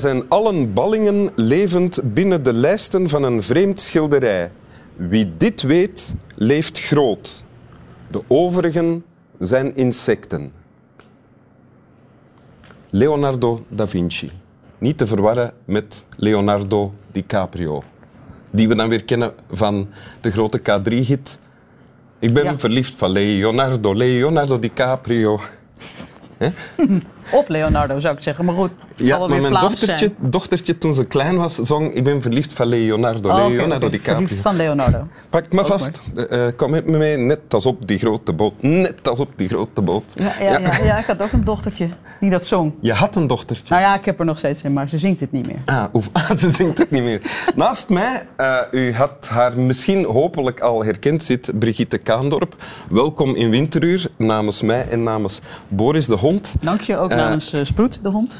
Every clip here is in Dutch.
Zijn allen ballingen levend binnen de lijsten van een vreemd schilderij. Wie dit weet, leeft groot. De overigen zijn insecten. Leonardo da Vinci. Niet te verwarren met Leonardo DiCaprio. Die we dan weer kennen van de grote K3-hit. Ik ben Ja. verliefd van Leonardo, Leonardo DiCaprio. Op Leonardo zou ik zeggen. Maar goed, Ja, maar mijn dochtertje, zijn. dochtertje, toen ze klein was, zong Ik ben verliefd van Leonardo, Oh, oké, Leonardo DiCaprio. verliefd van Leonardo. Pak me Ook vast. Eh, eh, kom met me mee, net als op die grote boot. Net als op die grote boot. Ja, ja, ja. ja, ik had ook een dochtertje die dat zong. Je had een dochtertje. Nou ja, ik heb er nog steeds een, maar ze zingt het niet meer. Ah, oef, ah, ze zingt het niet meer. Naast mij, eh, u had haar misschien hopelijk al herkend, zit Brigitte Kaandorp. Welkom in Winteruur, namens mij en namens Boris de hond. Dank je ook namens Sproet, de hond.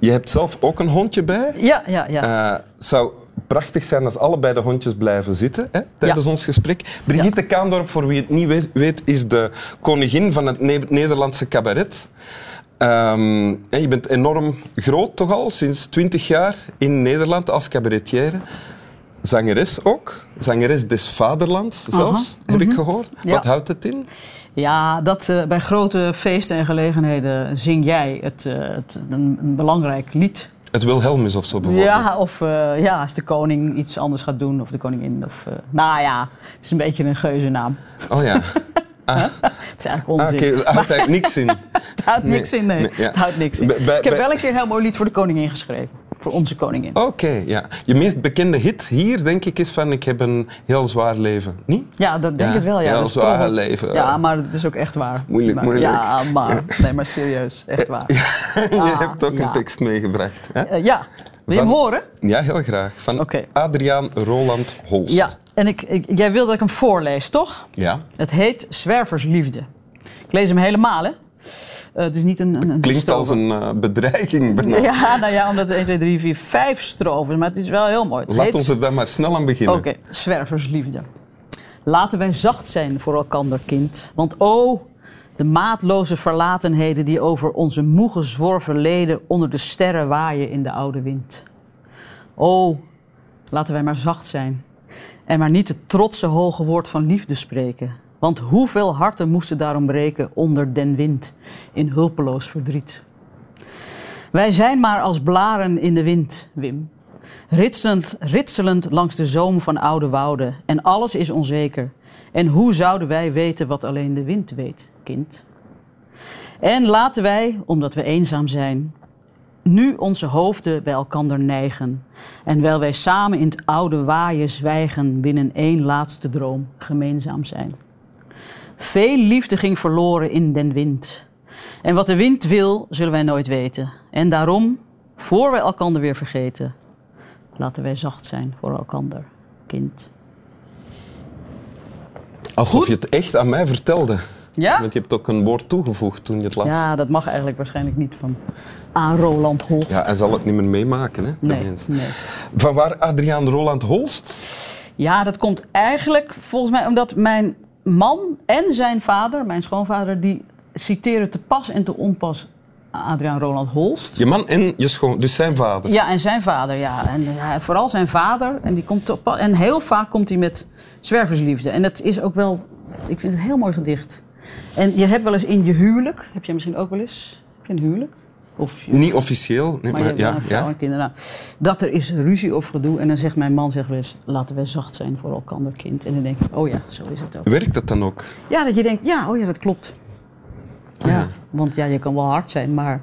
Je hebt zelf ook een hondje bij. Ja, ja, ja. Het zou prachtig zijn als allebei de hondjes blijven zitten hè, tijdens Ja. ons gesprek. Brigitte Kaandorp, voor wie het niet weet, is de koningin van het Ne- Nederlandse cabaret. Ehm, en je bent enorm groot toch al, sinds 20 jaar in Nederland als cabaretière. Zangeres ook. Zangeres des vaderlands zelfs, heb ik gehoord. Mhm. Ja. Wat houdt het in? Ja, dat eh, bij grote feesten en gelegenheden zing jij het, eh, het, een, een belangrijk lied. Het Wilhelmus of zo bijvoorbeeld. Ja, of eh, ja, als de koning iets anders gaat doen, of de koningin. Of, nou ja, het is een beetje een geuzennaam. Oh ja. Het is eigenlijk Ah, onzin. Oké, het houdt eigenlijk niks in. Het houdt Nee, niks in, nee. nee, ja. Het houdt niks in. Bij- bij- ik heb wel een keer een heel mooi lied voor de koningin geschreven. Voor onze koningin. Oké, ja. Je meest bekende hit hier, denk ik, is van Ik heb een heel zwaar leven. Niet? Ja, dat denk Ja, ik wel. Ja, heel Dat zwaar toch leven. Ja, maar het is ook echt waar. Moeilijk, Maar- moeilijk. Ja, maar, nee, maar serieus. Echt waar. je hebt ook ja. een tekst meegebracht. Hè? Eh, ja, wil je hem horen? Ja, heel graag. Van. Adriaan Roland Holst. Ja, en ik, ik- jij wil dat ik hem voorlees, toch? Ja. Het heet Zwerversliefde. Ik lees hem helemaal, hè? Het is niet een... een, een Klinkt als een eh, bedreiging. bijna. Ja, nou ja, omdat het 1, 2, 3, 4, 5 stroven. Maar het is wel heel mooi. Het Laat heet- ons er dan maar snel aan beginnen. Oké, zwerversliefde. Laten wij zacht zijn voor elkander, kind. Want o, de maatloze verlatenheden die over onze moe gezworven leden onder de sterren waaien in de oude wind. O, laten wij maar zacht zijn. En maar niet het trotse hoge woord van liefde spreken. Want hoeveel harten moesten daarom breken onder den wind in hulpeloos verdriet. Wij zijn maar als blaren in de wind, Wim. Ritselend, ritselend langs de zoom van oude wouden. En alles is onzeker. En hoe zouden wij weten wat alleen de wind weet, kind? En laten wij, omdat we eenzaam zijn, nu onze hoofden bij elkander neigen. En wijl wij samen in het oude waaien zwijgen, binnen één laatste droom gemeenzaam zijn. Veel liefde ging verloren in den wind. En wat de wind wil, zullen wij nooit weten. En daarom, voor wij elkander weer vergeten, laten wij zacht zijn voor elkander, kind. Alsof Goed. je het echt aan mij vertelde. Ja? Want je hebt ook een woord toegevoegd toen je het las. Ja, dat mag eigenlijk waarschijnlijk niet van aan Roland Holst. Ja, hij zal het niet meer meemaken, hè, de nee, nee. Van waar Adriaan Roland Holst? Ja, dat komt eigenlijk volgens mij omdat mijn man en zijn vader, mijn schoonvader, die citeren te pas en te onpas Adriaan Roland Holst. Je man en je schoon... Dus zijn vader. Ja, en zijn vader, ja. En vooral zijn vader. En, die komt op, en heel vaak komt hij met zwerversliefde. En dat is ook wel, ik vind het een heel mooi gedicht. En je hebt wel eens in je huwelijk, heb jij misschien ook wel eens, heb je een huwelijk? Of Niet officieel, nee, maar maar, ja. kinderen. Nou, dat er is ruzie of gedoe. En dan zegt mijn man, zegt eens, laten wij zacht zijn voor elkander kind. En dan denk ik, oh ja, zo is het ook. Werkt dat dan ook? Ja, dat je denkt, ja, oh ja, dat klopt. Ja, ja. want ja, je kan wel hard zijn, maar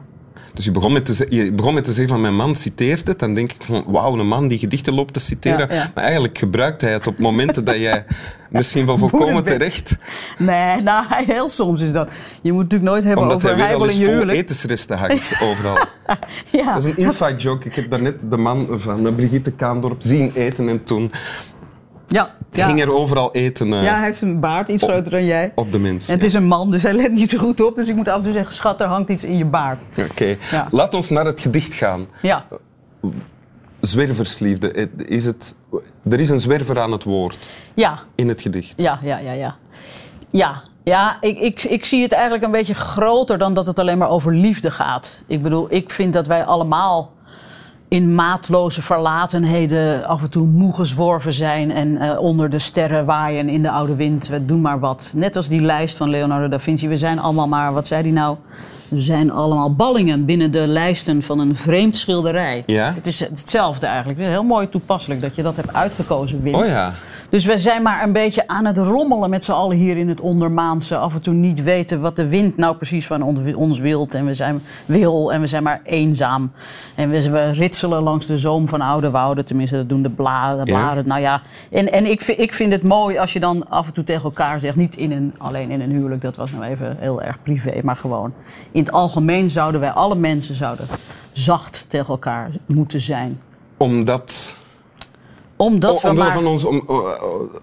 Dus je begon, met te, je begon met te zeggen van mijn man citeert het. Dan denk ik van wauw, een man die gedichten loopt te citeren. Ja, ja. Maar eigenlijk gebruikt hij het op momenten dat jij misschien wel volkomen terecht... nee, nou, heel soms is dat. Je moet natuurlijk nooit hebben Omdat over hij weer heibel in eens je huwelijk. etensresten hangt overal. Ja. Dat is een inside joke. Ik heb daarnet de man van eh, Brigitte Kaandorp zien eten en toen Ja, ja. ging er overal eten eh, ja, hij heeft een baard iets op- groter dan jij. op de mens. En het is een man, dus hij let niet zo goed op. Dus ik moet af en toe zeggen, schat, er hangt iets in je baard. Oké, Ja. laat ons naar het gedicht gaan. Ja, Zwerversliefde. Eh, Is het, er is een zwerver aan het woord ja, in het gedicht. ja, ja, ja. Ja, ja, ja ik, ik, ik zie het eigenlijk een beetje groter dan dat het alleen maar over liefde gaat. Ik bedoel, ik vind dat wij allemaal in maatloze verlatenheden af en toe moe gezworven zijn en eh, onder de sterren waaien in de oude wind. We doen maar wat. Net als die lijst van Leonardo da Vinci. We zijn allemaal maar, wat zei hij nou? We zijn allemaal ballingen binnen de lijsten van een vreemd schilderij. Ja? Het is hetzelfde eigenlijk. Heel mooi toepasselijk dat je dat hebt uitgekozen, Wim. Oh ja. Dus we zijn maar een beetje aan het rommelen met z'n allen hier in het ondermaanse. Af en toe niet weten wat de wind nou precies van ons- wilt. En we zijn wil en we zijn maar eenzaam. En we, ritselen langs de zoom van oude wouden. Tenminste, dat doen de bla- de Ja. blaren. Nou ja, en, en ik, vind- ik vind het mooi als je dan af en toe tegen elkaar zegt... niet in een, alleen in een huwelijk, dat was nou even heel erg privé, maar gewoon... in het algemeen zouden wij, alle mensen zouden zacht tegen elkaar moeten zijn. Omdat... Omdat we maar... van ons, om,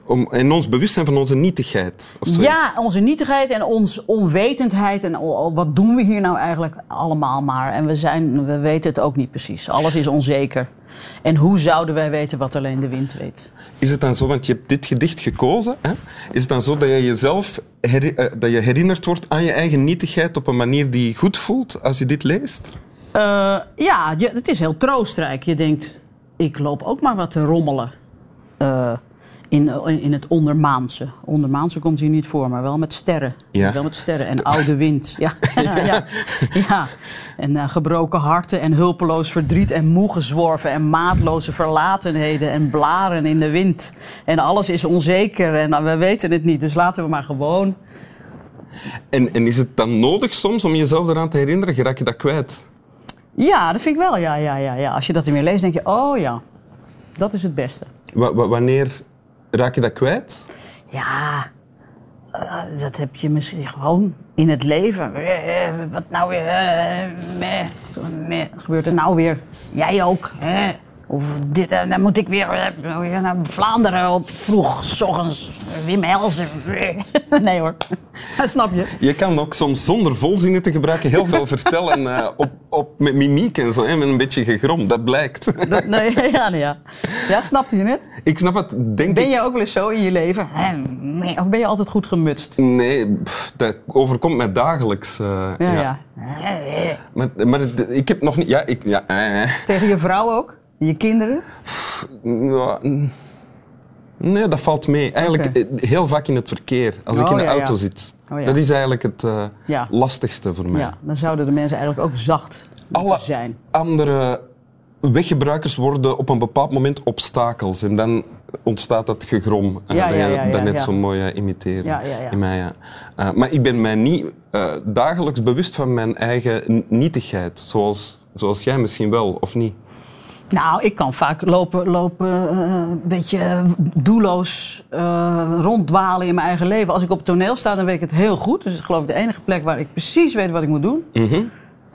om, in ons bewustzijn van onze nietigheid. Of. Ja, onze nietigheid en onze onwetendheid. En wat doen we hier nou eigenlijk allemaal maar? En we, zijn, we weten het ook niet precies. Alles is onzeker. En hoe zouden wij weten wat alleen de wind weet? Is het dan zo, want je hebt dit gedicht gekozen, hè? is het dan zo dat je jezelf eh, dat je herinnerd wordt aan je eigen nietigheid op een manier die goed voelt als je dit leest? Eh, ja, het is heel troostrijk. Je denkt, ik loop ook maar wat te rommelen. In, in het ondermaanse. Ondermaanse komt hier niet voor, maar wel met sterren. Ja. Wel met sterren en oude wind. Ja, ja, ja, ja. En eh, gebroken harten en hulpeloos verdriet en moe gezworven en maatloze verlatenheden en blaren in de wind. En alles is onzeker en nou, we weten het niet, dus laten we maar gewoon. En, en is het dan nodig soms om jezelf eraan te herinneren? Raak je dat kwijt? Ja, dat vind ik wel. Ja, ja, ja, ja. Als je dat weer leest, denk je, oh ja, dat is het beste. Wa- wa- wanneer raak je dat kwijt? Ja, eh, dat heb je misschien gewoon in het leven. Eh, Wat nou weer? meh, gebeurt er nou weer? Jij ook? Hè? Of dit, eh, dan moet ik weer eh, naar Vlaanderen op vroeg, s ochtends. Wim Helsen. Nee hoor, snap je? Je kan ook soms zonder volzinnen te gebruiken heel veel vertellen eh, op, op, met mimiek en zo, hè, met een beetje gegrom. Dat blijkt. Dat, nee, ja, nee, ja. ja, snapte je het? Ik snap het, denk Ben je ook wel eens zo in je leven? Meh, Of ben je altijd goed gemutst? Nee, dat overkomt mij dagelijks. Ja, ja. ja. Maar, maar ik heb nog niet... Ja, ik... Ja, Tegen je vrouw ook? Je kinderen? mm, nee, dat valt mee. Eigenlijk eh, heel vaak in het verkeer, als ik Oh, in de ja, auto ja. zit. Oh, ja. Dat is eigenlijk het eh, lastigste voor mij. Ja, dan zouden de mensen eigenlijk ook zacht moeten Alle zijn. andere weggebruikers worden op een bepaald moment obstakels. En dan ontstaat dat gegrom Ja, dat je ja. zo mooi imiteerde. Ja. In mij, maar ik ben mij niet dagelijks bewust van mijn eigen nietigheid. Zoals, zoals jij misschien wel, of niet? Nou, ik kan vaak lopen, lopen eh, een beetje eh, doelloos eh, ronddwalen in mijn eigen leven. Als ik op het toneel sta, dan weet ik het heel goed. Dus het is geloof ik de enige plek waar ik precies weet wat ik moet doen. Mhm.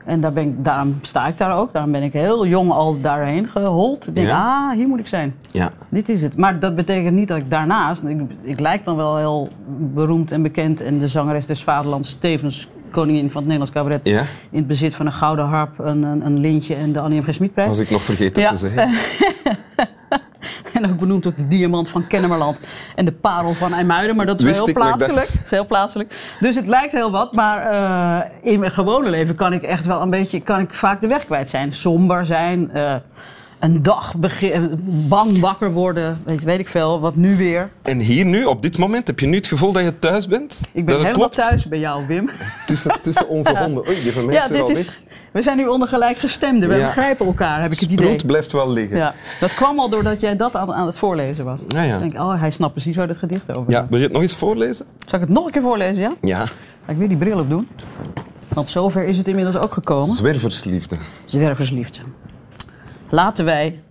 En daar ben ik, daarom sta ik daar ook. Daarom ben ik heel jong al daarheen gehold. Ik denk, Ja? ah, hier moet ik zijn. Ja. Dit is het. Maar dat betekent niet dat ik daarnaast... Ik, ik lijk dan wel heel beroemd en bekend... en de zangeres des vaderlands, tevens koningin van het Nederlands cabaret... Ja? in het bezit van een gouden harp, een, een, een lintje en de Annie M. G. Smitprijs. Was ik nog vergeten Ja. te zeggen. En ook benoemd ook de diamant van Kennemerland en de parel van IJmuiden. Maar dat is wel heel plaatselijk. Dat is heel plaatselijk. Dus het lijkt heel wat, maar eh, in mijn gewone leven kan ik echt wel een beetje, kan ik vaak de weg kwijt zijn. Somber zijn, eh, een dag begin, bang wakker worden, weet, weet ik veel, wat nu weer. En hier nu, op dit moment, heb je nu het gevoel dat je thuis bent? Ik ben dat het helemaal klopt? thuis bij jou, Wim. Tussen, tussen onze honden. Oei, die mij Ja, dit is, weg. we zijn nu onder gelijkgestemden. We Ja. begrijpen elkaar, heb ik het idee. Sproet blijft wel liggen. Ja, dat kwam al doordat jij dat aan, aan het voorlezen was. Ja, ja. Ik denk, oh, hij snapt precies waar dit gedicht over Ja, gaat. wil je het nog eens voorlezen? Zal ik het nog een keer voorlezen, ja? Ja. Ga ik weer die bril op doen? Want zover is het inmiddels ook gekomen. Zwerversliefde. Zwerversliefde. Laten wij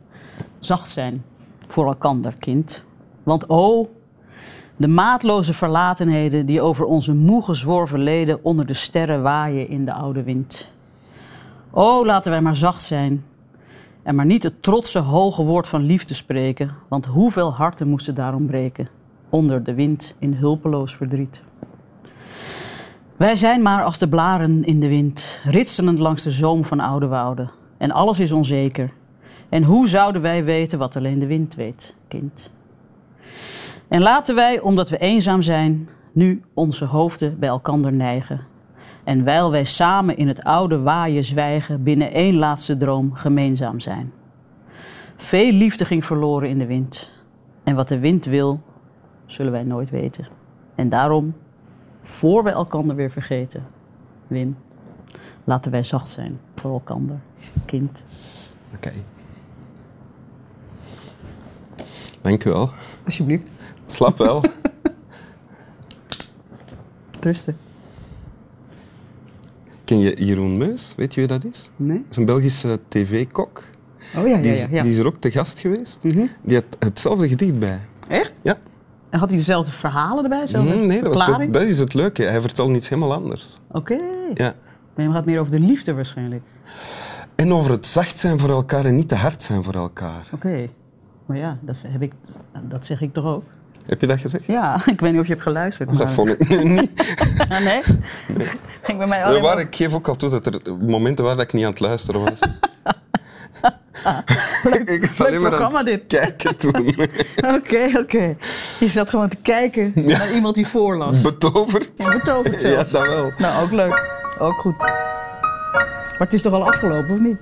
zacht zijn voor elkander, kind. Want o, de maatloze verlatenheden die over onze moe gezworven leden onder de sterren waaien in de oude wind. O, laten wij maar zacht zijn en maar niet het trotse hoge woord van liefde spreken, want hoeveel harten moesten daarom breken onder de wind in hulpeloos verdriet. Wij zijn maar als de blaren in de wind, ritselend langs de zoom van oude wouden. En alles is onzeker. En hoe zouden wij weten wat alleen de wind weet, kind? En laten wij, omdat we eenzaam zijn, nu onze hoofden bij elkander neigen. En wijl wij samen in het oude waaien zwijgen, binnen één laatste droom gemeenzaam zijn. Veel liefde ging verloren in de wind. En wat de wind wil, zullen wij nooit weten. En daarom, voor we elkander weer vergeten, Wim, laten wij zacht zijn voor elkander, kind. Oké. Dank u wel. Alsjeblieft. Slap wel. Trusten. Ken je Jeroen Meus? Weet je wie dat is? Nee? Dat is een Belgische tv-kok. Oh ja, Die, ja, is- ja. ja. die is er ook te gast geweest. Mhm. Die had hetzelfde gedicht bij. Echt? Ja. En had hij dezelfde verhalen erbij? Dezelfde Mm, nee, dat, dat is het leuke. Hij vertelt iets helemaal anders. Oké. Ja. Maar je gaat meer over de liefde waarschijnlijk. En over het zacht zijn voor elkaar en niet te hard zijn voor elkaar. Oké. Maar ja, dat, heb ik, dat zeg ik toch ook? Heb je dat gezegd? Ja, ik weet niet of je hebt geluisterd. Dat maar- vond ik niet. Ah, nee? Ging bij mij Er alleen waren, ik geef ook al toe dat er momenten waren dat ik niet aan het luisteren was. ik was leuk alleen maar aan programma dit. kijken toen. Oké, oké. Je zat gewoon te kijken naar iemand die voorlas. Betoverd. Ja, betoverd Ja, zelfs. dat wel. Nou, ook leuk. Ook goed. Maar het is toch al afgelopen, of niet?